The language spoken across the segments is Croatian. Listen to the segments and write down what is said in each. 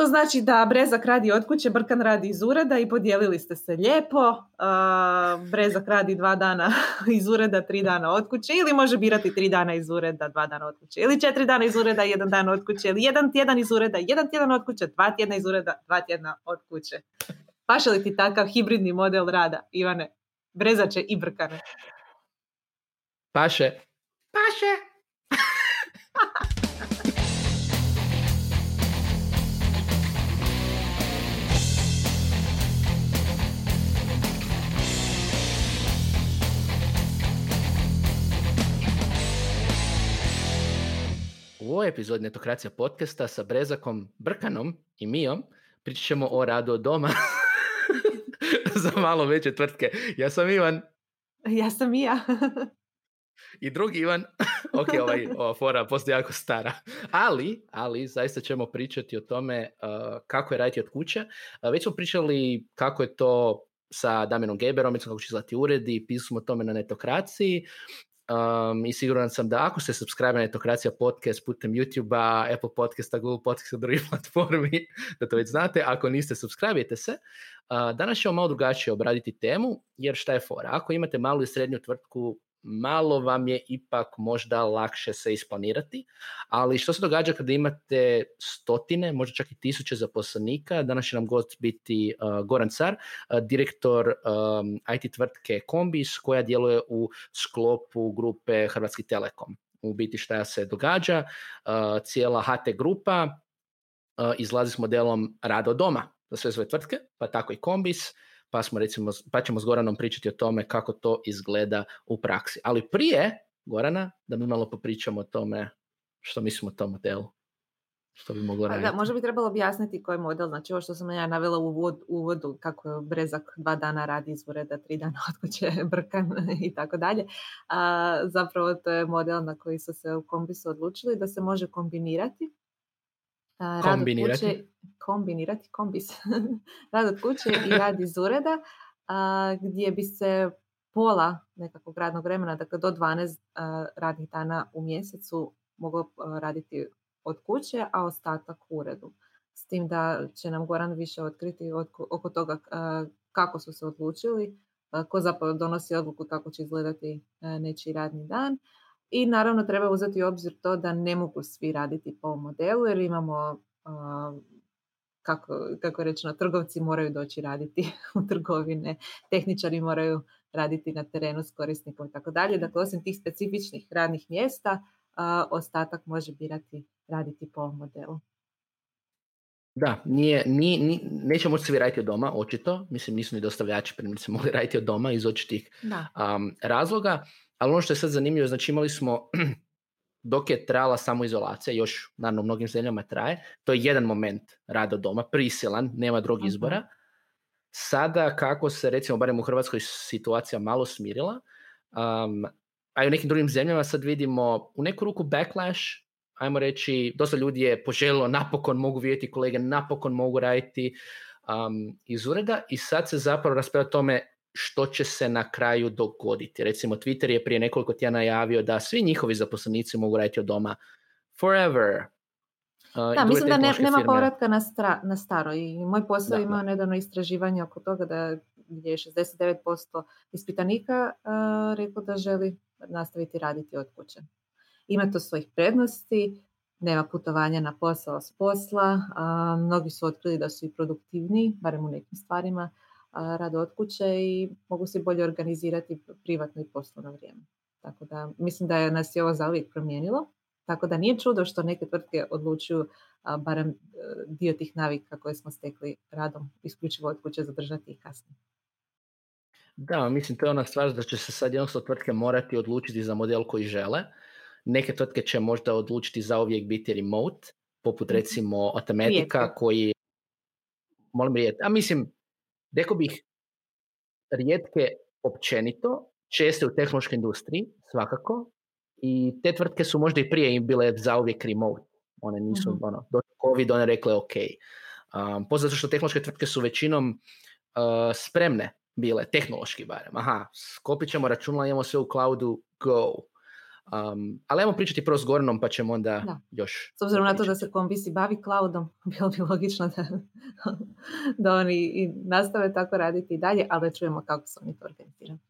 Što znači da Brezak radi od kuće, Brkan radi iz ureda i podijelili ste se lijepo. Brezak radi dva dana iz ureda, tri dana od kuće ili može birati tri dana iz ureda, dva dana od kuće ili četiri dana iz ureda, jedan dan od kuće ili jedan tjedan iz ureda, jedan tjedan od kuće, dva tjedna iz ureda, dva tjedna od kuće. Paše li ti takav hibridni model rada, Ivane? Brezače i Brkane. Paše. Paše. U ovoj epizodi Netokracija podcasta sa Brezakom Brkanom i Mijom pričat ćemo o radu od doma za malo veće tvrtke. Ja sam Ivan. Ja sam ja. I drugi Ivan, ok, ovaj, ova fora postoji jako stara. Ali, ali, zaista ćemo pričati o tome uh, kako je raditi od kuće. Uh, već smo pričali kako je to sa Damienom Geberom, kako će izlati uredi, pisali smo o tome na netokraciji. Um, I siguran sam da ako se subscribe na Etokracija podcast putem YouTube-a, Apple podcasta, Google podcasta, drugih platformi, da to već znate. Ako niste, subscribe se. Uh, danas ćemo malo drugačije obraditi temu, jer šta je fora? Ako imate malu i srednju tvrtku malo vam je ipak možda lakše se isplanirati, ali što se događa kada imate stotine, možda čak i tisuće zaposlenika, danas će nam gost biti uh, Goran Car, uh, direktor um, IT tvrtke Kombis koja djeluje u sklopu grupe Hrvatski Telekom. U biti šta se događa, uh, cijela HT grupa izlazi s modelom rada od doma za sve svoje tvrtke, pa tako i Kombis, pa, smo recimo, pa ćemo s Goranom pričati o tome kako to izgleda u praksi. Ali prije, Gorana, da mi malo popričamo o tome što mislimo o tom modelu. Što bi moglo raditi. Da, možda bi trebalo objasniti koji je model. Znači ovo što sam ja navela u uvodu, kako je Brezak dva dana radi iz ureda, tri dana od kuće brkan i tako dalje. Zapravo to je model na koji su se u kombisu odlučili da se može kombinirati kombinirati. Kuće, kombinirati, kombis. rad od kuće i rad iz ureda, gdje bi se pola nekakvog radnog vremena, dakle do 12 radnih dana u mjesecu moglo raditi od kuće, a ostatak u uredu. S tim da će nam Goran više otkriti oko toga kako su se odlučili, ko zapravo donosi odluku kako će izgledati nečiji radni dan i naravno treba uzeti u obzir to da ne mogu svi raditi po modelu jer imamo kako, kako je rečeno, trgovci moraju doći raditi u trgovine, tehničari moraju raditi na terenu s korisnikom i tako dalje. Dakle, osim tih specifičnih radnih mjesta, ostatak može birati raditi po ovom modelu. Da, nije, nije, neće moći svi raditi od doma, očito. Mislim, nisu ni dostavljači primjerice mogli raditi od doma iz očitih um, razloga. Ali ono što je sad zanimljivo, znači imali smo, dok je trajala samoizolacija, još naravno u mnogim zemljama traje, to je jedan moment rada doma, prisilan, nema drugog izbora. Sada kako se recimo barem u Hrvatskoj situacija malo smirila, um, a i u nekim drugim zemljama sad vidimo u neku ruku backlash, ajmo reći, dosta ljudi je poželjelo, napokon mogu vidjeti kolege, napokon mogu raditi um, iz ureda i sad se zapravo raspravlja o tome što će se na kraju dogoditi. Recimo, Twitter je prije nekoliko tjedana najavio da svi njihovi zaposlenici mogu raditi od doma forever. Uh, da, mislim da ne, nema povratka na, stra, na staro i moj posao da, ima nedavno istraživanje oko toga da gdje je 69% ispitanika uh, rekao da želi nastaviti raditi od kuće. Ima to svojih prednosti, nema putovanja na posao s posla, uh, mnogi su otkrili da su i produktivniji, barem u nekim stvarima, rade od kuće i mogu se bolje organizirati privatno i poslovno vrijeme. Tako da mislim da je nas je ovo zauvijek promijenilo. Tako da nije čudo što neke tvrtke odlučuju barem e, dio tih navika koje smo stekli radom isključivo od kuće zadržati i kasnije. Da, mislim to je ona stvar da će se sad jednostavno tvrtke morati odlučiti za model koji žele. Neke tvrtke će možda odlučiti za uvijek biti remote, poput mhm. recimo Automatica koji molim a mislim rekao bih, rijetke općenito, česte u tehnološkoj industriji, svakako, i te tvrtke su možda i prije im bile zauvijek remote. One nisu, mm-hmm. ono, do COVID one rekle ok. Um, poznato što tehnološke tvrtke su većinom uh, spremne bile, tehnološki barem. Aha, skopit ćemo računala, imamo sve u cloudu, go. Um, ali ajmo pričati prvo s Goranom pa ćemo onda još... S obzirom na to da se kombisi bavi cloudom, bilo bi logično da, da oni i nastave tako raditi i dalje, ali da čujemo kako su oni to organizirani.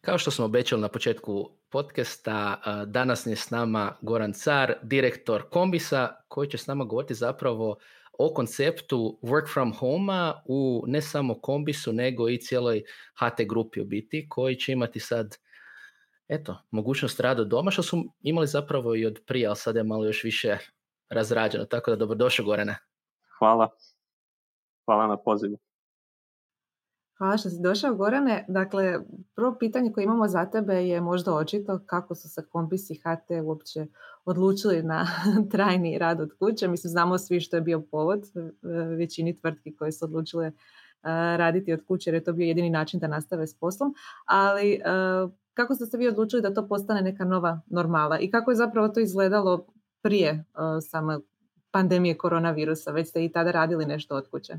Kao što smo obećali na početku podcasta, danas je s nama Goran Car, direktor Kombisa, koji će s nama govoriti zapravo o konceptu work from home u ne samo Kombisu, nego i cijeloj HT grupi u biti, koji će imati sad eto, mogućnost rada doma, što su imali zapravo i od prije, ali sad je malo još više razrađeno. Tako da dobrodošao Gorane. Hvala. Hvala na pozivu. Hvala što si došao, Gorane. Dakle, prvo pitanje koje imamo za tebe je možda očito kako su se Kombis i HT uopće odlučili na trajni rad od kuće. Mislim, znamo svi što je bio povod e, većini tvrtki koje su odlučile e, raditi od kuće jer je to bio jedini način da nastave s poslom. Ali e, kako ste se vi odlučili da to postane neka nova normala i kako je zapravo to izgledalo prije same pandemije koronavirusa? Već ste i tada radili nešto od kuće?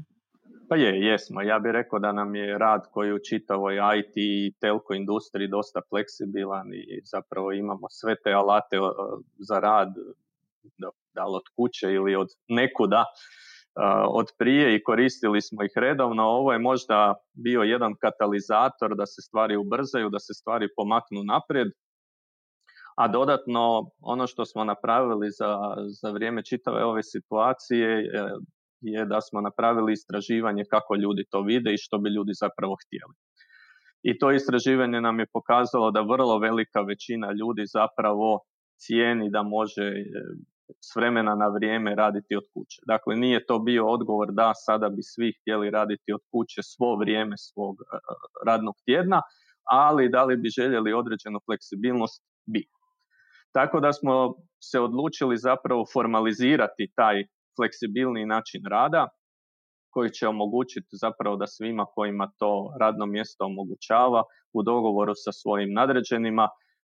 Pa je, jesmo. Ja bih rekao da nam je rad koji u čitavoj IT i telko industriji dosta fleksibilan i zapravo imamo sve te alate za rad, da li od kuće ili od nekuda, od prije i koristili smo ih redovno. Ovo je možda bio jedan katalizator da se stvari ubrzaju, da se stvari pomaknu naprijed. A dodatno, ono što smo napravili za, za vrijeme čitave ove situacije, je da smo napravili istraživanje kako ljudi to vide i što bi ljudi zapravo htjeli. I to istraživanje nam je pokazalo da vrlo velika većina ljudi zapravo cijeni da može e, s vremena na vrijeme raditi od kuće. Dakle, nije to bio odgovor da sada bi svi htjeli raditi od kuće svo vrijeme svog e, radnog tjedna, ali da li bi željeli određenu fleksibilnost bi. Tako da smo se odlučili zapravo formalizirati taj fleksibilniji način rada koji će omogućiti zapravo da svima kojima to radno mjesto omogućava u dogovoru sa svojim nadređenima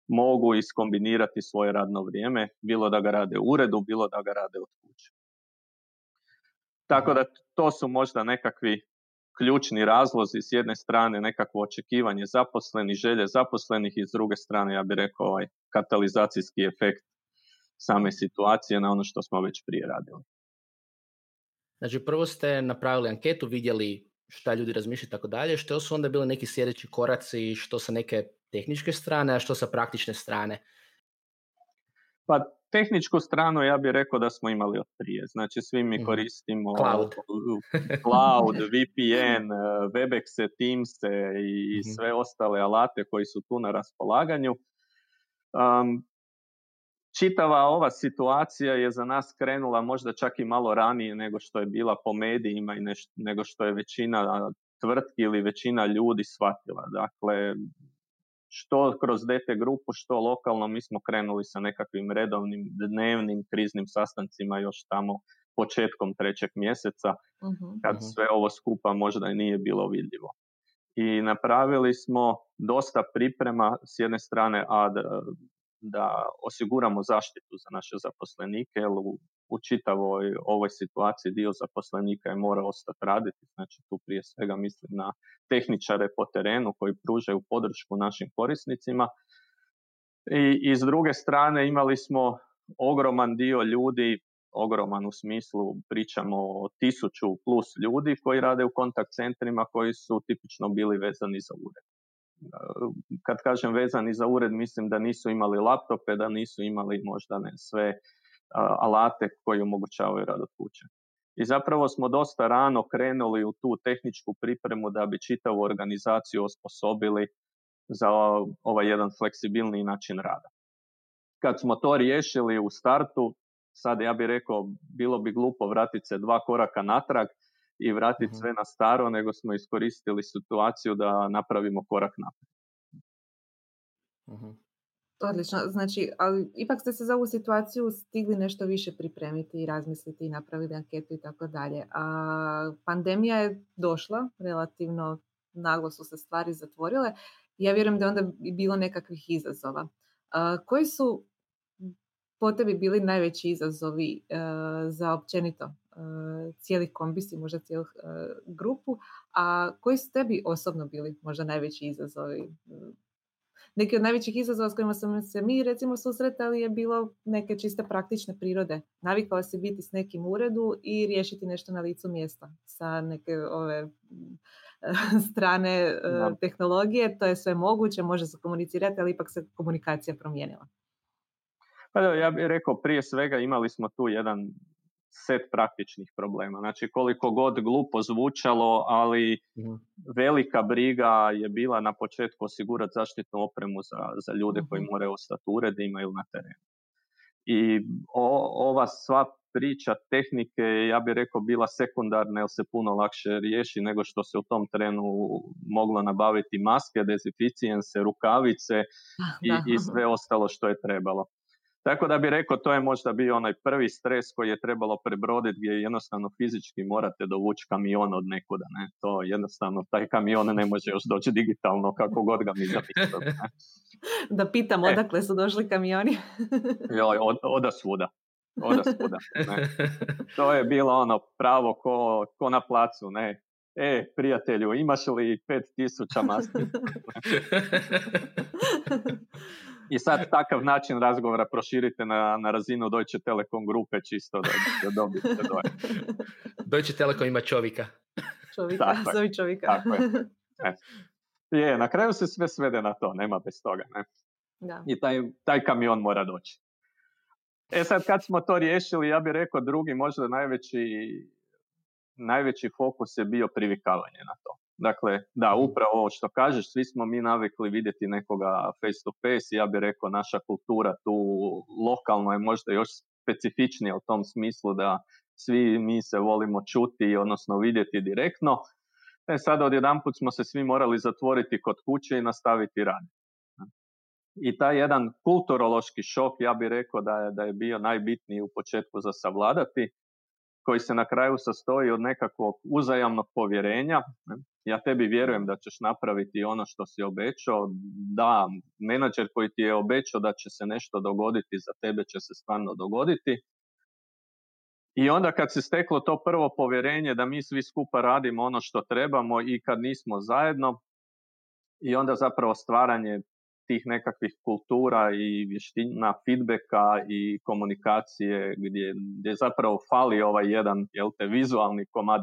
mogu iskombinirati svoje radno vrijeme, bilo da ga rade u uredu, bilo da ga rade od kuće. Tako da to su možda nekakvi ključni razlozi s jedne strane nekakvo očekivanje zaposlenih, želje zaposlenih i s druge strane ja bih rekao ovaj katalizacijski efekt same situacije na ono što smo već prije radili. Znači prvo ste napravili anketu, vidjeli šta ljudi razmišljaju i tako dalje, što su onda bili neki sljedeći koraci, što sa neke tehničke strane, a što sa praktične strane? Pa tehničku stranu ja bih rekao da smo imali od prije. Znači svi mi mhm. koristimo cloud, cloud VPN, Webex, Teams i mhm. sve ostale alate koji su tu na raspolaganju. Um, čitava ova situacija je za nas krenula možda čak i malo ranije nego što je bila po medijima i nego što je većina tvrtki ili većina ljudi shvatila. Dakle, što kroz DT grupu, što lokalno, mi smo krenuli sa nekakvim redovnim dnevnim kriznim sastancima još tamo početkom trećeg mjeseca, mhm, kad mhm. sve ovo skupa možda i nije bilo vidljivo. I napravili smo dosta priprema s jedne strane, a da osiguramo zaštitu za naše zaposlenike, jer u, u čitavoj ovoj situaciji dio zaposlenika je mora ostati raditi, znači tu prije svega mislim na tehničare po terenu koji pružaju podršku našim korisnicima. I, I s druge strane imali smo ogroman dio ljudi, ogroman u smislu pričamo o tisuću plus ljudi koji rade u kontakt centrima koji su tipično bili vezani za ured kad kažem vezani za ured, mislim da nisu imali laptope, da nisu imali možda ne sve alate koji omogućavaju rad od kuće. I zapravo smo dosta rano krenuli u tu tehničku pripremu da bi čitavu organizaciju osposobili za ovaj jedan fleksibilni način rada. Kad smo to riješili u startu, sad ja bih rekao, bilo bi glupo vratiti se dva koraka natrag i vratiti mhm. sve na staro, nego smo iskoristili situaciju da napravimo korak naprijed. uh Odlično, znači, ali ipak ste se za ovu situaciju stigli nešto više pripremiti i razmisliti i napravili anketu i tako dalje. A pandemija je došla, relativno naglo su se stvari zatvorile. Ja vjerujem da je onda bilo nekakvih izazova. A, koji su po tebi bili najveći izazovi e, za općenito e, cijeli kombis i možda cijelu e, grupu, a koji su tebi osobno bili možda najveći izazovi neki od najvećih izazova s kojima smo se mi recimo susretali je bilo neke čiste praktične prirode. Navikala se biti s nekim uredu i riješiti nešto na licu mjesta sa neke ove strane e, tehnologije. To je sve moguće, može se komunicirati, ali ipak se komunikacija promijenila. Pa da, ja bih rekao prije svega imali smo tu jedan set praktičnih problema. Znači koliko god glupo zvučalo, ali mhm. velika briga je bila na početku osigurati zaštitnu opremu za, za ljude koji mhm. moraju ostati u uredima ili na terenu. I ova sva priča tehnike, ja bih rekao, bila sekundarna jer se puno lakše riješi nego što se u tom trenu moglo nabaviti maske, dezinficijense, rukavice i, i sve ostalo što je trebalo. Tako da bi rekao, to je možda bio onaj prvi stres koji je trebalo prebroditi gdje jednostavno fizički morate dovući kamion od nekuda. Ne? To jednostavno, taj kamion ne može još doći digitalno kako god ga mi zapisali. Da pitam e. odakle su došli kamioni. Joj, od, oda svuda. Oda svuda. Ne? To je bilo ono pravo ko, ko na placu. Ne? E, prijatelju, imaš li pet tisuća maski? I sad takav način razgovora proširite na, na razinu Deutsche Telekom grupe čisto da, da dobijete dojem. Deutsche Telekom ima čovjeka. Čovjeka, tako je, čovjeka. Tako je. E. je. na kraju se sve svede na to, nema bez toga. Ne? Da. I taj, taj kamion mora doći. E sad kad smo to riješili, ja bih rekao drugi možda najveći, najveći fokus je bio privikavanje na to. Dakle, da, mhm. upravo ovo što kažeš, svi smo mi navikli vidjeti nekoga face to face i ja bih rekao naša kultura tu lokalno je možda još specifičnija u tom smislu da svi mi se volimo čuti, odnosno vidjeti direktno. E sad odjedanput smo se svi morali zatvoriti kod kuće i nastaviti raditi. I taj jedan kulturološki šok, ja bih rekao da je, da je bio najbitniji u početku za savladati, koji se na kraju sastoji od nekakvog uzajamnog povjerenja. Ja tebi vjerujem da ćeš napraviti ono što si obećao. Da, menadžer koji ti je obećao da će se nešto dogoditi, za tebe će se stvarno dogoditi. I onda kad se steklo to prvo povjerenje da mi svi skupa radimo ono što trebamo i kad nismo zajedno, i onda zapravo stvaranje tih nekakvih kultura i vještina feedbacka i komunikacije gdje, gdje zapravo fali ovaj jedan jel te, vizualni komad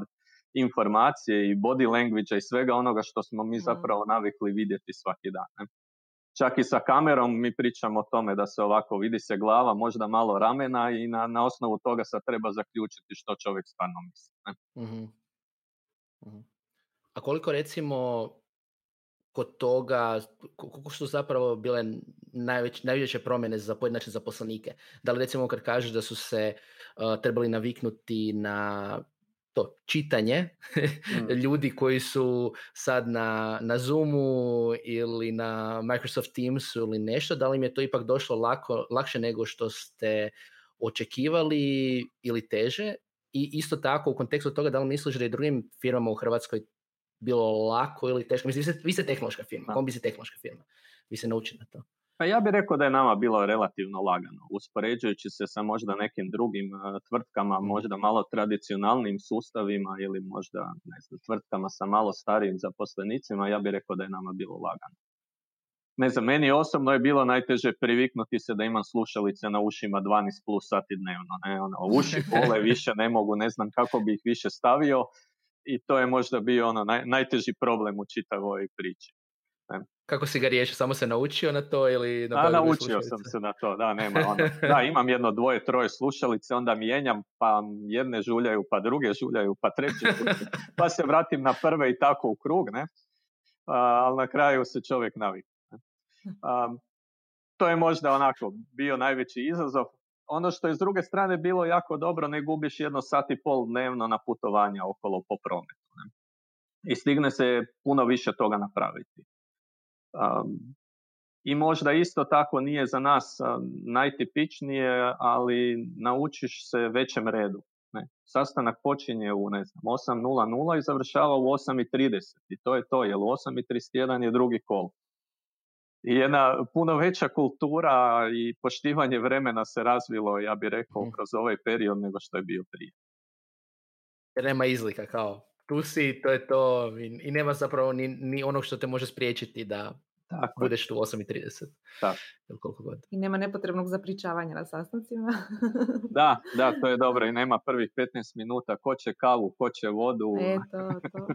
informacije i body language i svega onoga što smo mi zapravo navikli vidjeti svaki dan. Ne? Čak i sa kamerom mi pričamo o tome da se ovako vidi se glava, možda malo ramena i na, na osnovu toga sad treba zaključiti što čovjek stvarno misli. Ne? Mhm. Mhm. A koliko recimo kod toga, koliko su zapravo bile najveć, najveće promjene za pojedinačne zaposlenike? Da li recimo kad kažeš da su se uh, trebali naviknuti na to čitanje mm. ljudi koji su sad na, na Zoomu ili na Microsoft Teamsu ili nešto, da li im je to ipak došlo lako, lakše nego što ste očekivali ili teže? I isto tako u kontekstu toga da li misliš da i drugim firmama u Hrvatskoj bilo lako ili teško? Mislim, vi ste, vi ste tehnološka firma, kom bi se tehnološka firma? Vi se nauči na to. Pa ja bih rekao da je nama bilo relativno lagano, uspoređujući se sa možda nekim drugim uh, tvrtkama, mm. možda malo tradicionalnim sustavima ili možda ne znam, tvrtkama sa malo starijim zaposlenicima, ja bih rekao da je nama bilo lagano. Ne znam, meni osobno je bilo najteže priviknuti se da imam slušalice na ušima 12 plus sati dnevno. Ne? Ono, uši bole, više ne mogu, ne znam kako bi ih više stavio i to je možda bio ono naj, najteži problem u čitavoj priči. Ne? Kako si ga riješio? Samo se naučio na to ili da, naučio sam se na to, da, nema ono. Da, imam jedno, dvoje, troje slušalice, onda mijenjam, pa jedne žuljaju, pa druge žuljaju, pa treće, pa se vratim na prve i tako u krug, ne? A, ali na kraju se čovjek navikne. to je možda onako bio najveći izazov, ono što je s druge strane bilo jako dobro, ne gubiš jedno sat i pol dnevno na putovanja okolo po prometu. Ne? I stigne se puno više toga napraviti. Um, I možda isto tako nije za nas najtipičnije, ali naučiš se većem redu. Ne? Sastanak počinje u ne znam, 8.00 i završava u 8.30 i to je to, jer u 8.31 je drugi kol i jedna puno veća kultura i poštivanje vremena se razvilo, ja bih rekao, mhm. kroz ovaj period nego što je bio prije. Jer nema izlika kao tu si, to je to i, nema zapravo ni, ni onog što te može spriječiti da Tako. Budeš tu 8.30. Tako. koliko god. I nema nepotrebnog zapričavanja na sastancima. da, da, to je dobro. I nema prvih 15 minuta ko će kavu, ko će vodu. E, to, to.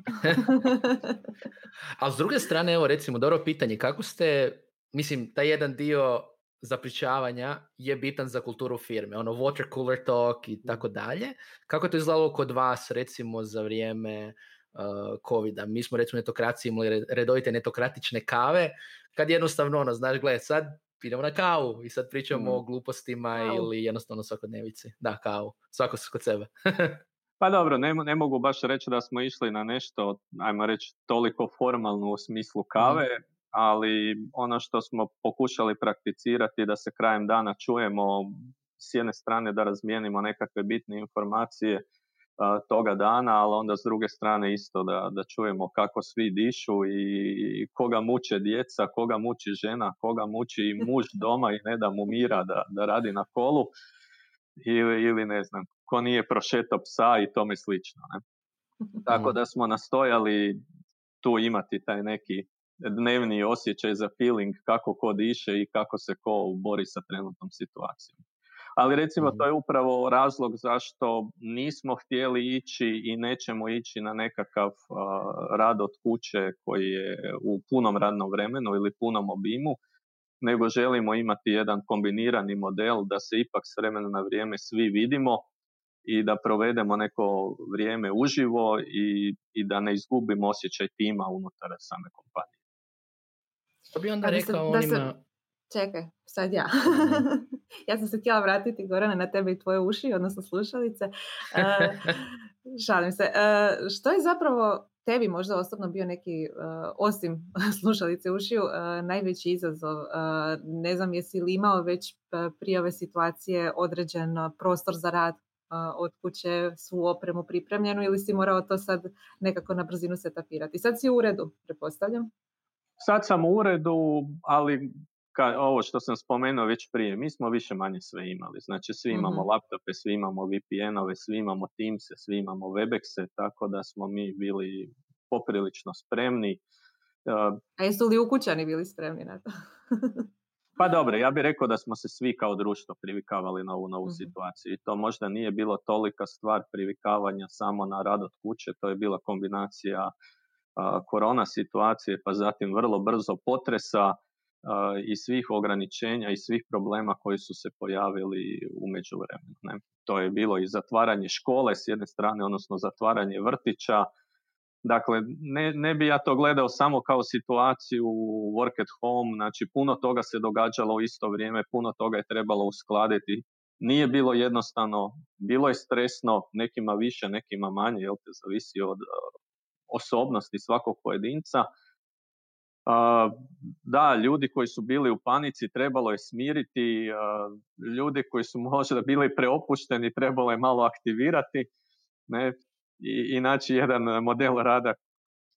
A s druge strane, evo recimo, dobro pitanje. Kako ste, mislim, taj jedan dio zapričavanja je bitan za kulturu firme. Ono water cooler talk i tako dalje. Kako je to izgledalo kod vas, recimo, za vrijeme uh, covida. Mi smo recimo netokraciji imali redovite netokratične kave, kad jednostavno ono, znaš, gledaj, sad idemo na kavu i sad pričamo o mm. glupostima ili jednostavno svakodnevici. Da, kavu. Svako kod sebe. pa dobro, ne, ne, mogu baš reći da smo išli na nešto, ajmo reći, toliko formalno u smislu kave, mm. Ali ono što smo pokušali prakticirati da se krajem dana čujemo s jedne strane da razmijenimo nekakve bitne informacije, toga dana, ali onda s druge strane isto da, da čujemo kako svi dišu i koga muče djeca, koga muči žena, koga muči muž doma i ne da mu mira da, da radi na kolu ili, ili ne znam, ko nije prošetao psa i tome slično. Ne? Tako da smo nastojali tu imati taj neki dnevni osjećaj za feeling kako ko diše i kako se ko bori sa trenutnom situacijom. Ali recimo to je upravo razlog zašto nismo htjeli ići i nećemo ići na nekakav rad od kuće koji je u punom radnom vremenu ili punom obimu, nego želimo imati jedan kombinirani model da se ipak s vremena na vrijeme svi vidimo i da provedemo neko vrijeme uživo i, i da ne izgubimo osjećaj tima unutar same kompanije. To bi onda rekao onima... Čekaj, sad ja. ja sam se htjela vratiti, Gorane, na tebe i tvoje uši, odnosno slušalice. Uh, šalim se. Uh, što je zapravo tebi možda osobno bio neki, uh, osim slušalice ušiju, najveći izazov? Ne znam, jesi li imao već prije ove situacije određen prostor za rad od kuće, svu opremu pripremljenu ili si morao to sad nekako na brzinu setapirati? Sad si u uredu, prepostavljam? Sad sam u uredu, ali ka, ovo što sam spomenuo već prije, mi smo više manje sve imali. Znači svi imamo mm laptope, svi imamo VPN-ove, svi imamo Teams, svi imamo Webexe, tako da smo mi bili poprilično spremni. A jesu li ukućani bili spremni na to? pa dobro, ja bih rekao da smo se svi kao društvo privikavali na ovu novu mm situaciju. I to možda nije bilo tolika stvar privikavanja samo na rad od kuće, to je bila kombinacija korona situacije, pa zatim vrlo brzo potresa, i svih ograničenja i svih problema koji su se pojavili u međuvremenu. To je bilo i zatvaranje škole s jedne strane, odnosno zatvaranje vrtića. Dakle, ne, ne bi ja to gledao samo kao situaciju work at home, znači puno toga se događalo u isto vrijeme, puno toga je trebalo uskladiti. Nije bilo jednostavno, bilo je stresno, nekima više, nekima manje, jel te zavisi od osobnosti svakog pojedinca da, ljudi koji su bili u panici trebalo je smiriti, ljudi koji su možda bili preopušteni trebalo je malo aktivirati ne, i, i naći jedan model rada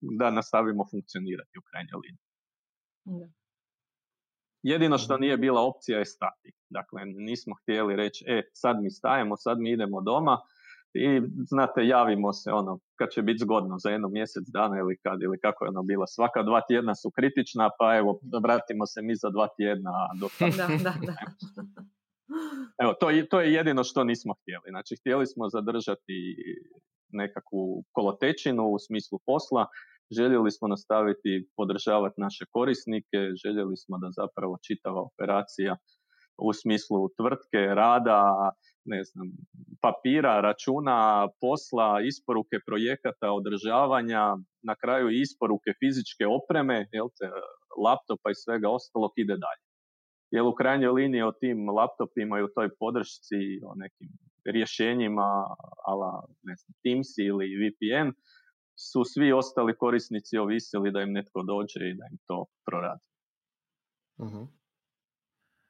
da nastavimo funkcionirati u krajnjoj liniji. Jedino što nije bila opcija je stati. Dakle, nismo htjeli reći, e, sad mi stajemo, sad mi idemo doma, i znate, javimo se ono, kad će biti zgodno za jedno mjesec dana ili kad, ili kako je ono bilo. Svaka dva tjedna su kritična, pa evo, vratimo se mi za dva tjedna. Do da, da, da. Evo, to, to je jedino što nismo htjeli. Znači, htjeli smo zadržati nekakvu kolotečinu u smislu posla, željeli smo nastaviti podržavati naše korisnike, željeli smo da zapravo čitava operacija u smislu tvrtke, rada, ne znam, papira, računa, posla, isporuke projekata, održavanja, na kraju isporuke fizičke opreme, jel te, laptopa i svega ostalog ide dalje. Jer u krajnjoj liniji o tim laptopima i u toj podršci, o nekim rješenjima, ala ne znam, Teams ili VPN, su svi ostali korisnici ovisili da im netko dođe i da im to proradi. uh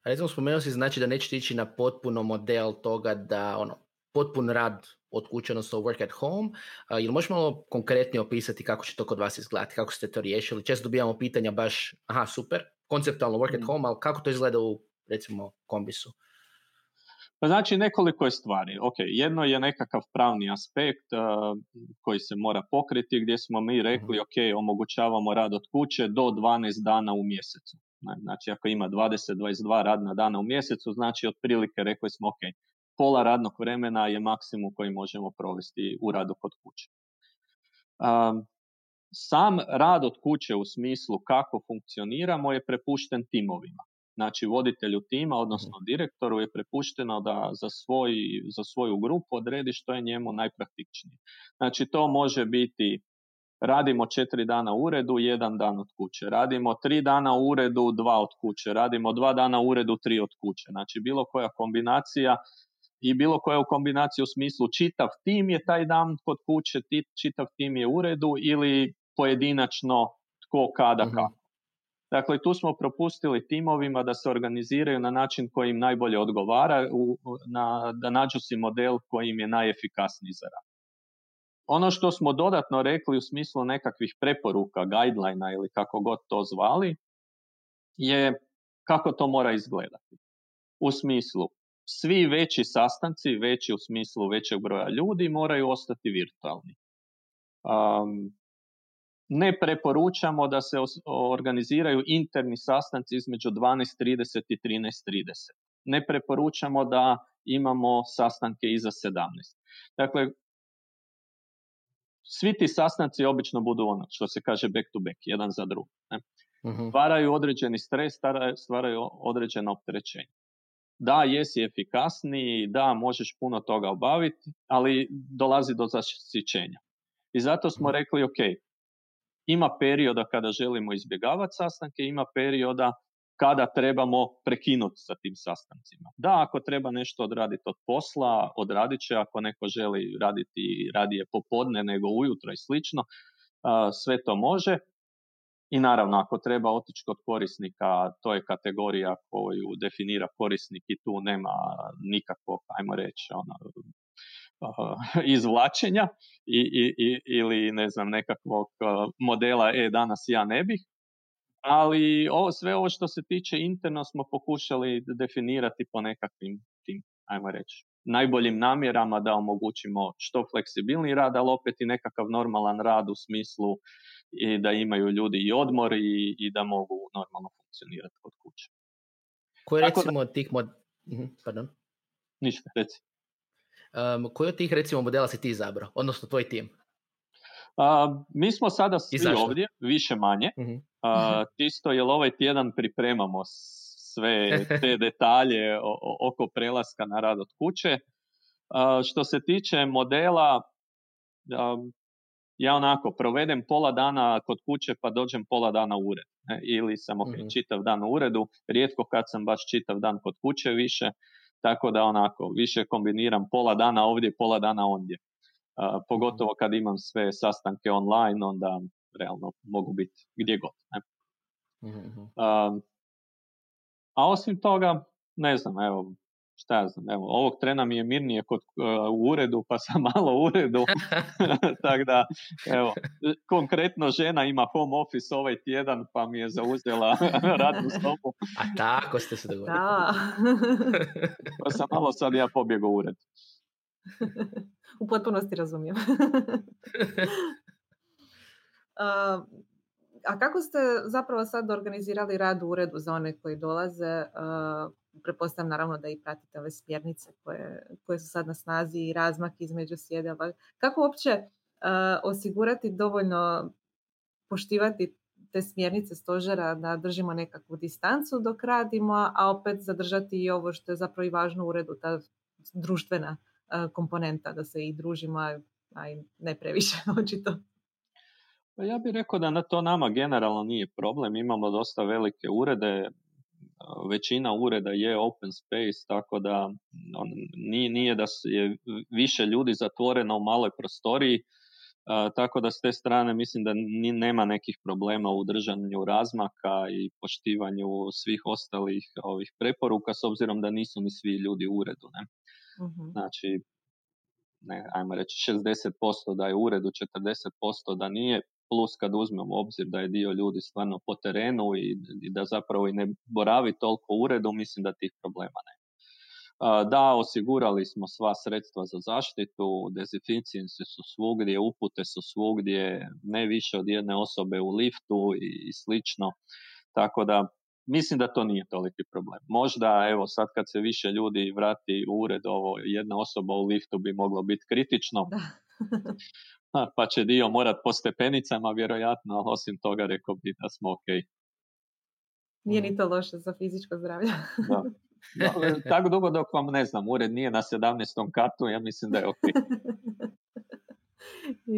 recimo spomenuo si znači da nećete ići na potpuno model toga da ono, potpun rad od kuće, odnosno work at home. Uh, ili možeš malo konkretnije opisati kako će to kod vas izgledati, kako ste to riješili? Često dobijamo pitanja baš, aha, super, konceptualno work at mm. home, ali kako to izgleda u, recimo, kombisu? Pa znači nekoliko je stvari. Ok, jedno je nekakav pravni aspekt koji se mora pokriti gdje smo mi rekli mhm. ok, omogućavamo rad od kuće do 12 dana u mjesecu. Znači ako ima 20-22 radna dana u mjesecu, znači otprilike rekli smo ok, pola radnog vremena je maksimum koji možemo provesti u radu kod kuće. sam rad od kuće u smislu kako funkcioniramo je prepušten timovima. Znači voditelju tima, odnosno mhm. direktoru je prepušteno da za, svoj, za svoju grupu odredi što je njemu najpraktičnije. Znači to može biti radimo četiri dana u uredu, jedan dan od kuće. Radimo tri dana u uredu, dva od kuće. Radimo dva dana u uredu, tri od kuće. Znači bilo koja kombinacija i bilo koja u kombinaciji u smislu čitav tim je taj dan kod kuće, čitav tim je u uredu ili pojedinačno tko kada mhm. kako. Dakle, tu smo propustili timovima da se organiziraju na način koji im najbolje odgovara, na, da nađu si model koji im je najefikasniji za rad. Ono što smo dodatno rekli u smislu nekakvih preporuka, guidelina ili kako god to zvali, je kako to mora izgledati. U smislu, svi veći sastanci, veći u smislu većeg broja ljudi, moraju ostati virtualni. Um, ne preporučamo da se organiziraju interni sastanci između 12.30 i 13.30. Ne preporučamo da imamo sastanke iza 17. Dakle, svi ti sastanci obično budu ono što se kaže back to back, jedan za drugi. Ne? Mhm. Stvaraju određeni stres, stvaraju određeno opterećenje. Da, jesi efikasniji, da, možeš puno toga obaviti, ali dolazi do zasićenja. I zato smo mhm. rekli, ok, ima perioda kada želimo izbjegavati sastanke, ima perioda kada trebamo prekinuti sa tim sastancima. Da, ako treba nešto odraditi od posla, odradit će, ako neko želi raditi radije popodne nego ujutro i slično, sve to može. I naravno, ako treba otići kod korisnika, to je kategorija koju definira korisnik i tu nema nikakvog, ajmo reći, ono, izvlačenja i, i, ili ne znam nekakvog modela e danas ja ne bih ali ovo, sve ovo što se tiče interno smo pokušali definirati po nekakvim tim, ajmo reći, najboljim namjerama da omogućimo što fleksibilni rad, ali opet i nekakav normalan rad u smislu i da imaju ljudi i odmor i, i da mogu normalno funkcionirati kod kuće. Koje recimo od tih mod... Mhm, pardon? Ništa, reci. Um, koji od tih recimo modela si ti izabrao, odnosno tvoj tim? Mi smo sada svi ovdje, više manje. Uh-huh. Uh, čisto jer ovaj tjedan pripremamo sve te detalje oko prelaska na rad od kuće. što se tiče modela, ja onako provedem pola dana kod kuće pa dođem pola dana u ured. Ili sam okay, uh čitav dan u uredu, rijetko kad sam baš čitav dan kod kuće više, tako da onako više kombiniram pola dana ovdje, pola dana ondje pogotovo kad imam sve sastanke online, onda realno mogu biti gdje god. Ne? Mhm, a osim toga, ne znam, evo, šta ja znam, evo, ovog trena mi je mirnije kod, u uredu, pa sam malo u uredu, tako da, evo, konkretno žena ima home office ovaj tjedan, pa mi je zauzela radnu sobu. A tako ste se dogovorili. pa sam malo sad ja pobjegao u ured. U potpunosti razumijem. A kako ste zapravo sad organizirali rad u uredu za one koji dolaze? Prepostavljam naravno da i pratite ove smjernice koje, koje su sad na snazi i razmak između sjedela. Kako uopće osigurati dovoljno poštivati te smjernice stožera da držimo nekakvu distancu dok radimo, a opet zadržati i ovo što je zapravo i važno u uredu, ta društvena komponenta da se i družimo, a ne previše očito. Pa ja bih rekao da na to nama generalno nije problem. Imamo dosta velike urede, većina ureda je open space, tako da nije, nije da je više ljudi zatvoreno u maloj prostoriji, tako da s te strane mislim da ni, nema nekih problema u držanju razmaka i poštivanju svih ostalih ovih preporuka s obzirom da nisu ni svi ljudi u uredu. Ne? uh Znači, ne, ajmo reći 60% da je u uredu, 40% da nije, plus kad uzmemo obzir da je dio ljudi stvarno po terenu i, i da zapravo i ne boravi toliko uredu, mislim da tih problema nema. Da, osigurali smo sva sredstva za zaštitu, dezinficijence su svugdje, upute su svugdje, ne više od jedne osobe u liftu i, i slično. Tako da mislim da to nije toliki problem. Možda, evo sad kad se više ljudi vrati u ured, ovo jedna osoba u liftu bi moglo biti kritično. pa će dio morat po stepenicama vjerojatno, ali osim toga rekao bi da smo ok. Nije ni to loše za fizičko zdravlje. da. tako dugo dok vam ne znam, ured nije na 17. katu, ja mislim da je ok.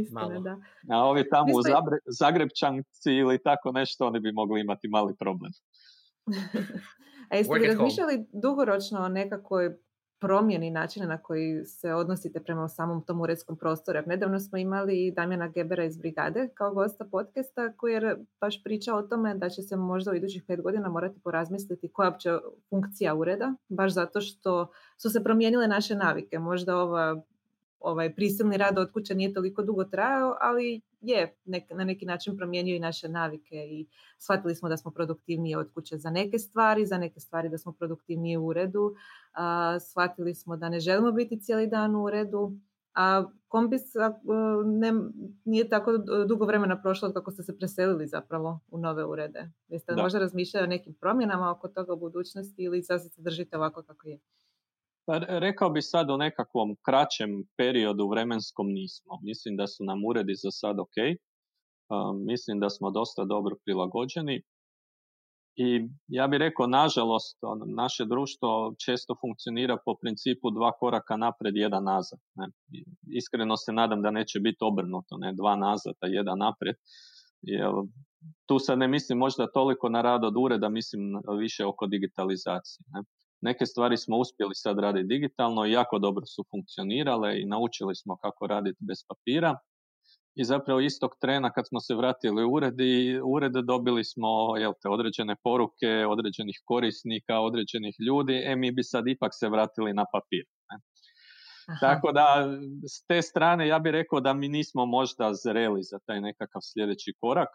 Istina, da. A ovi tamo u Zagrebčanci ili tako nešto, oni bi mogli imati mali problem. A jeste li razmišljali dugoročno o nekakvoj promjeni načina na koji se odnosite prema samom tom uredskom prostoru. Nedavno smo imali Damjana Gebera iz Brigade kao gosta podcasta koji je baš pričao o tome da će se možda u idućih pet godina morati porazmisliti koja će funkcija ureda, baš zato što su se promijenile naše navike. Možda ova ovaj prisilni rad od kuće nije toliko dugo trajao, ali je na neki način promijenio i naše navike i shvatili smo da smo produktivniji od kuće za neke stvari, za neke stvari da smo produktivniji u uredu, a, shvatili smo da ne želimo biti cijeli dan u uredu, a kombis ne, nije tako dugo vremena prošlo od kako ste se preselili zapravo u nove urede. Jeste li možda razmišljali o nekim promjenama oko toga u budućnosti ili sad se držite ovako kako je? Pa rekao bi sad u nekakvom kraćem periodu vremenskom nismo. Mislim da su nam uredi za sad ok. mislim da smo dosta dobro prilagođeni. I ja bih rekao, nažalost, ono, naše društvo često funkcionira po principu dva koraka napred, jedan nazad. Ne. Iskreno se nadam da neće biti obrnuto, ne dva nazad, a jedan naprijed. Jer tu sad ne mislim možda toliko na rad od ureda, mislim više oko digitalizacije. Ne. Neke stvari smo uspjeli sad raditi digitalno i jako dobro su funkcionirale i naučili smo kako raditi bez papira. I zapravo istog trena kad smo se vratili u uredi, urede dobili smo jel te, određene poruke određenih korisnika, određenih ljudi, e mi bi sad ipak se vratili na papir. Ne? Tako da s te strane ja bih rekao da mi nismo možda zreli za taj nekakav sljedeći korak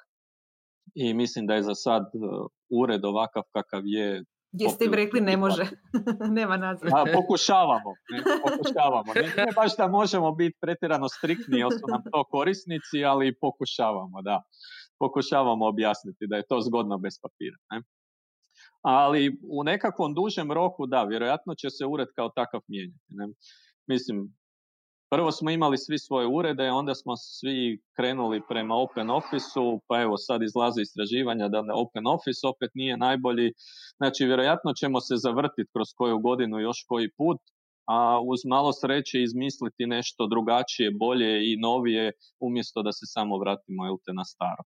i mislim da je za sad uh, ured ovakav kakav je gdje ste im rekli ne može, nema nadzora. A, pokušavamo, ne, pokušavamo. Ne, baš da možemo biti pretjerano striktni, jer su nam to korisnici, ali pokušavamo, da. Pokušavamo objasniti da je to zgodno bez papira. Ne. Ali u nekakvom dužem roku, da, vjerojatno će se ured kao takav mijenjati. Ne. Mislim, Prvo smo imali svi svoje urede, onda smo svi krenuli prema Open Office-u, pa evo sad izlaze istraživanja da Open Office opet nije najbolji. Znači, vjerojatno ćemo se zavrtiti kroz koju godinu još koji put, a uz malo sreće izmisliti nešto drugačije, bolje i novije, umjesto da se samo vratimo jel te, na staro.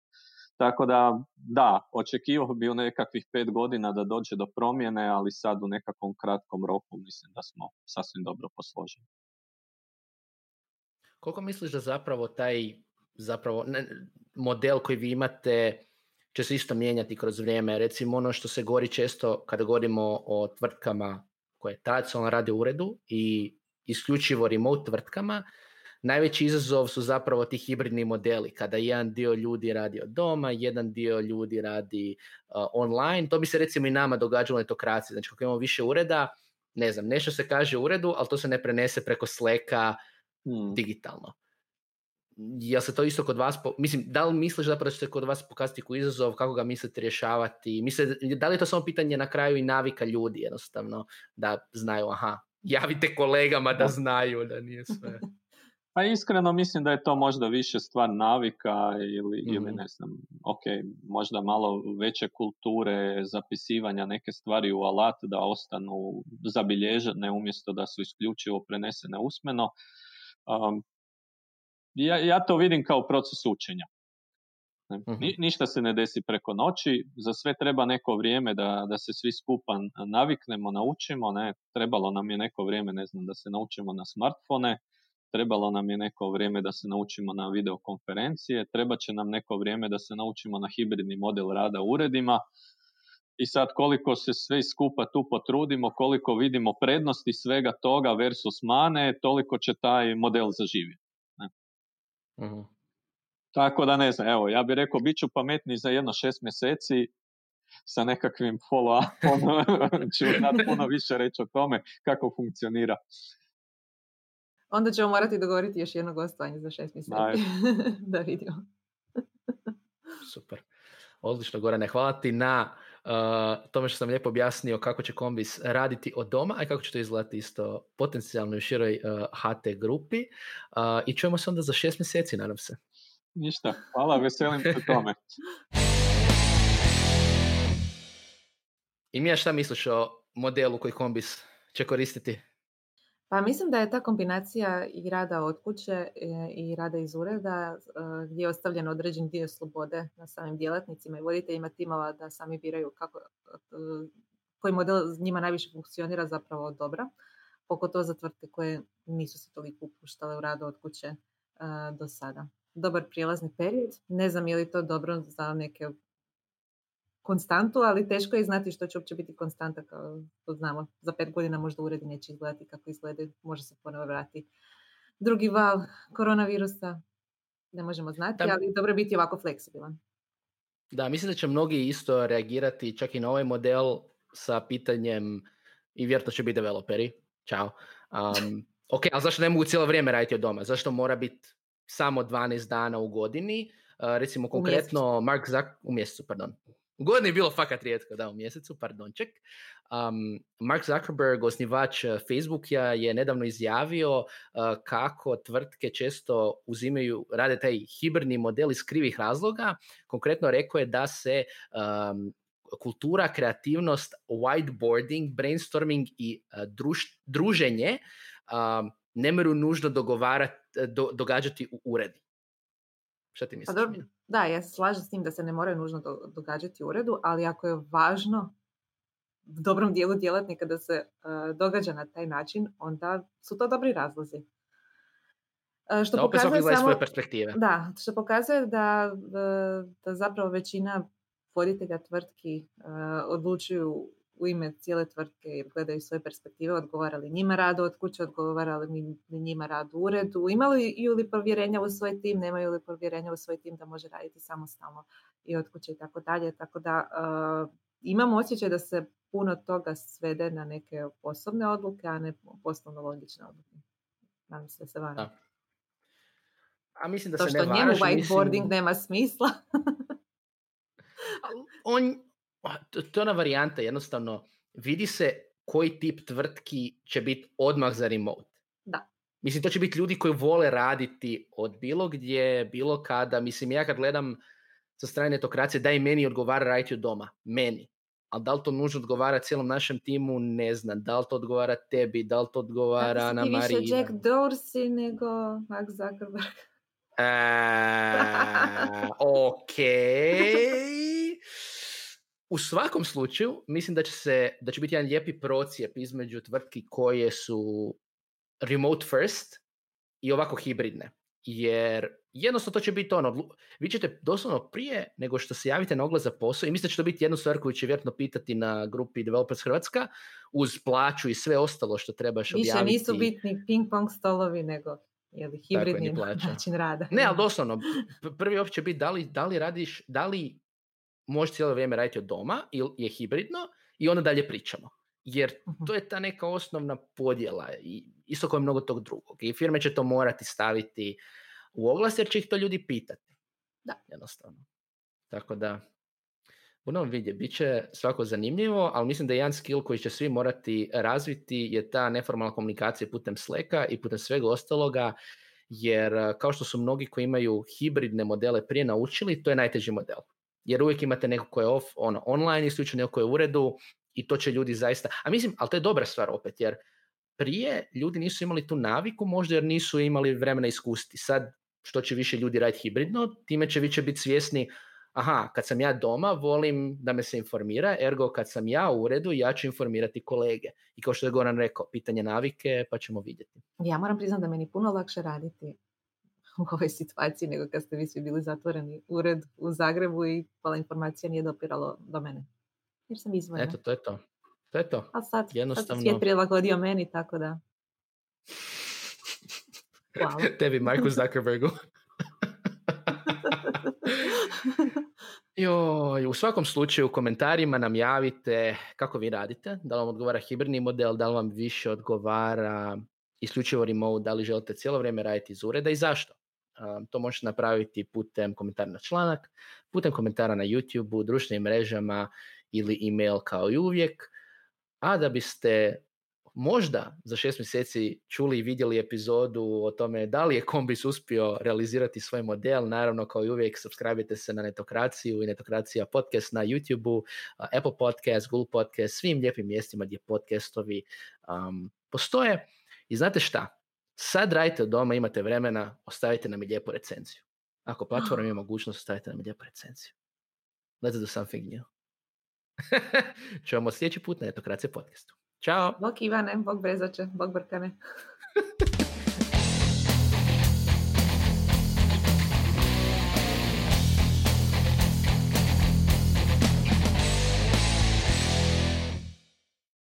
Tako da, da, očekivao bi u nekakvih pet godina da dođe do promjene, ali sad u nekakvom kratkom roku mislim da smo sasvim dobro posloženi. Koliko misliš da zapravo taj zapravo model koji vi imate će se isto mijenjati kroz vrijeme? Recimo ono što se govori često kada govorimo o tvrtkama koje tradicionalno rade u uredu i isključivo remote tvrtkama, najveći izazov su zapravo ti hibridni modeli, kada jedan dio ljudi radi od doma, jedan dio ljudi radi uh, online. To bi se recimo i nama događalo u etokraciji. Znači, kako imamo više ureda, ne znam, nešto se kaže u uredu, ali to se ne prenese preko sleka hmm. digitalno. Jel se to isto kod vas, po, mislim, da li misliš zapravo da će se kod vas pokazati koji izazov, kako ga mislite rješavati? Misle, da li je to samo pitanje na kraju i navika ljudi jednostavno, da znaju, aha, javite kolegama da znaju da nije sve. Pa iskreno mislim da je to možda više stvar navika ili, ili mhm. ne znam, ok, možda malo veće kulture zapisivanja neke stvari u alat da ostanu zabilježene umjesto da su isključivo prenesene usmeno. Um, ja, ja to vidim kao proces učenja. Mhm. Ni, ništa se ne desi preko noći, za sve treba neko vrijeme da, da se svi skupa naviknemo, naučimo. Ne? Trebalo nam je neko vrijeme, ne znam, da se naučimo na smartfone, trebalo nam je neko vrijeme da se naučimo na videokonferencije, treba će nam neko vrijeme da se naučimo na hibridni model rada u uredima. I sad koliko se sve skupa tu potrudimo, koliko vidimo prednosti svega toga versus mane, toliko će taj model zaživjeti. uh Tako da ne znam, evo, ja bih rekao, bit ću pametniji za jedno šest mjeseci, sa nekakvim follow-upom ću puno više reći o tome kako funkcionira. Onda ćemo morati dogovoriti još jedno gostovanje za šest mjeseci. da vidimo. Super. Odlično, Gorane. Hvala ti na uh, tome što sam lijepo objasnio kako će kombis raditi od doma, a i kako će to izgledati isto potencijalno u široj uh, HT grupi. Uh, I čujemo se onda za šest mjeseci, nadam se. Ništa. Hvala, veselim se tome. I Mija, šta misliš o modelu koji kombis će koristiti? Pa mislim da je ta kombinacija i rada od kuće e, i rada iz ureda e, gdje je ostavljen određen dio slobode na samim djelatnicima i voditeljima timova da sami biraju kako, e, koji model njima najviše funkcionira zapravo dobra, pogotovo za tvrtke koje nisu se toliko upuštale u radu od kuće do sada. Dobar prijelazni period. Ne znam je li to dobro za neke konstantu, ali teško je znati što će uopće biti konstanta, kao to znamo. Za pet godina možda uredi neće izgledati kako izgleda, može se ponovo vrati. Drugi val koronavirusa, ne možemo znati, ali dobro je biti ovako fleksibilan. Da, mislim da će mnogi isto reagirati čak i na ovaj model sa pitanjem i vjerojatno će biti developeri. Ćao. Um, ok, ali zašto ne mogu cijelo vrijeme raditi od doma? Zašto mora biti samo 12 dana u godini? Uh, recimo konkretno Mark Zuck u mjesecu, pardon. Godini je bilo fakat rijetko, da, u mjesecu, pardonček. Um, Mark Zuckerberg, osnivač uh, Facebooka, je nedavno izjavio uh, kako tvrtke često uzimaju, rade taj hibridni model iz krivih razloga. Konkretno rekao je da se um, kultura, kreativnost, whiteboarding, brainstorming i uh, druženje um, ne moraju nužno dogovarati, do, događati u uredi. Šta ti pa misliš? Da, ja se slažem s tim da se ne moraju nužno događati u uredu, ali ako je važno dobrom dijelu djelatnika da se e, događa na taj način, onda su to dobri razlozi. Uh, što da, pokazuje samo, svoje perspektive. Da, što pokazuje da, e, da zapravo većina voditelja tvrtki odlučuju u ime cijele tvrtke jer gledaju svoje perspektive, odgovarali njima rad od kuće, odgovarali njima rad u uredu, imali li povjerenja u svoj tim, nemaju li povjerenja u svoj tim da može raditi samostalno i od kuće i tako dalje. Tako da uh, imamo osjećaj da se puno toga svede na neke osobne odluke, a ne poslovno logične odluke. Nadam se da se varam. A mislim da to se što njemu whiteboarding nema smisla. on, to, to je ona varijanta, jednostavno vidi se koji tip tvrtki će biti odmah za remote. Da. Mislim, to će biti ljudi koji vole raditi od bilo gdje, bilo kada. Mislim, ja kad gledam sa strane netokracije, da i meni odgovara raditi od doma. Meni. Ali da li to nužno odgovara cijelom našem timu, ne znam. Da li to odgovara tebi, da li to odgovara na Mariji. više Jack Dorsey nego Mark Zuckerberg. E, ok. U svakom slučaju, mislim da će, se, da će biti jedan lijepi procijep između tvrtki koje su remote first i ovako hibridne. Jer jednostavno to će biti ono, vi ćete doslovno prije nego što se javite na oglas za posao i mislim da će to biti jednu stvar koju će vjerojatno pitati na grupi Developers Hrvatska uz plaću i sve ostalo što trebaš objaviti. Više nisu bitni ping pong stolovi nego li hibridni način rada. Ne, ali doslovno, prvi opće biti da li, da li radiš, da li možeš cijelo vrijeme raditi od doma ili je hibridno i onda dalje pričamo. Jer mhm. to je ta neka osnovna podjela i isto kao je mnogo tog drugog. I firme će to morati staviti u oglas jer će ih to ljudi pitati. Da. Jednostavno. Tako da, budemo vidje, bit će svako zanimljivo, ali mislim da je jedan skill koji će svi morati razviti je ta neformalna komunikacija putem Slacka i putem svega ostaloga, jer kao što su mnogi koji imaju hibridne modele prije naučili, to je najteži model jer uvijek imate neko ko je off, ono, online, isključeno neko je u uredu i to će ljudi zaista, a mislim, ali to je dobra stvar opet, jer prije ljudi nisu imali tu naviku možda jer nisu imali vremena iskusti. Sad što će više ljudi raditi hibridno, time će više biti svjesni aha, kad sam ja doma, volim da me se informira, ergo kad sam ja u uredu, ja ću informirati kolege. I kao što je Goran rekao, pitanje navike, pa ćemo vidjeti. Ja moram priznati da meni puno lakše raditi u ovoj situaciji nego kad ste vi svi bili zatvoreni ured u Zagrebu i pola informacija nije dopiralo do mene. Jer sam izvojna. Eto, to je to. To je to. A sad, Jednostavno... sad svijet prilagodio meni, tako da... Hvala. Tebi, Marku Zuckerbergu. Joj, u svakom slučaju u komentarima nam javite kako vi radite, da li vam odgovara hibridni model, da li vam više odgovara isključivo remote, da li želite cijelo vrijeme raditi iz ureda i zašto. To možete napraviti putem komentara na članak, putem komentara na YouTube, društvenim mrežama ili email kao i uvijek. A da biste možda za šest mjeseci čuli i vidjeli epizodu o tome da li je Kombis uspio realizirati svoj model. Naravno, kao i uvijek, subscribe se na Netokraciju i Netokracija podcast na YouTube, Apple podcast, Google podcast, svim lijepim mjestima gdje podcastovi um, postoje. I znate šta? Sad radite od doma, imate vremena, ostavite nam i lijepu recenziju. Ako platforma ima mogućnost, ostavite nam i lijepu recenziju. Let's do something new. Čujemo sljedeći put na Etokracije podcastu. Ćao! Bog Ivane, Bog Brezoče, Bog Brkane.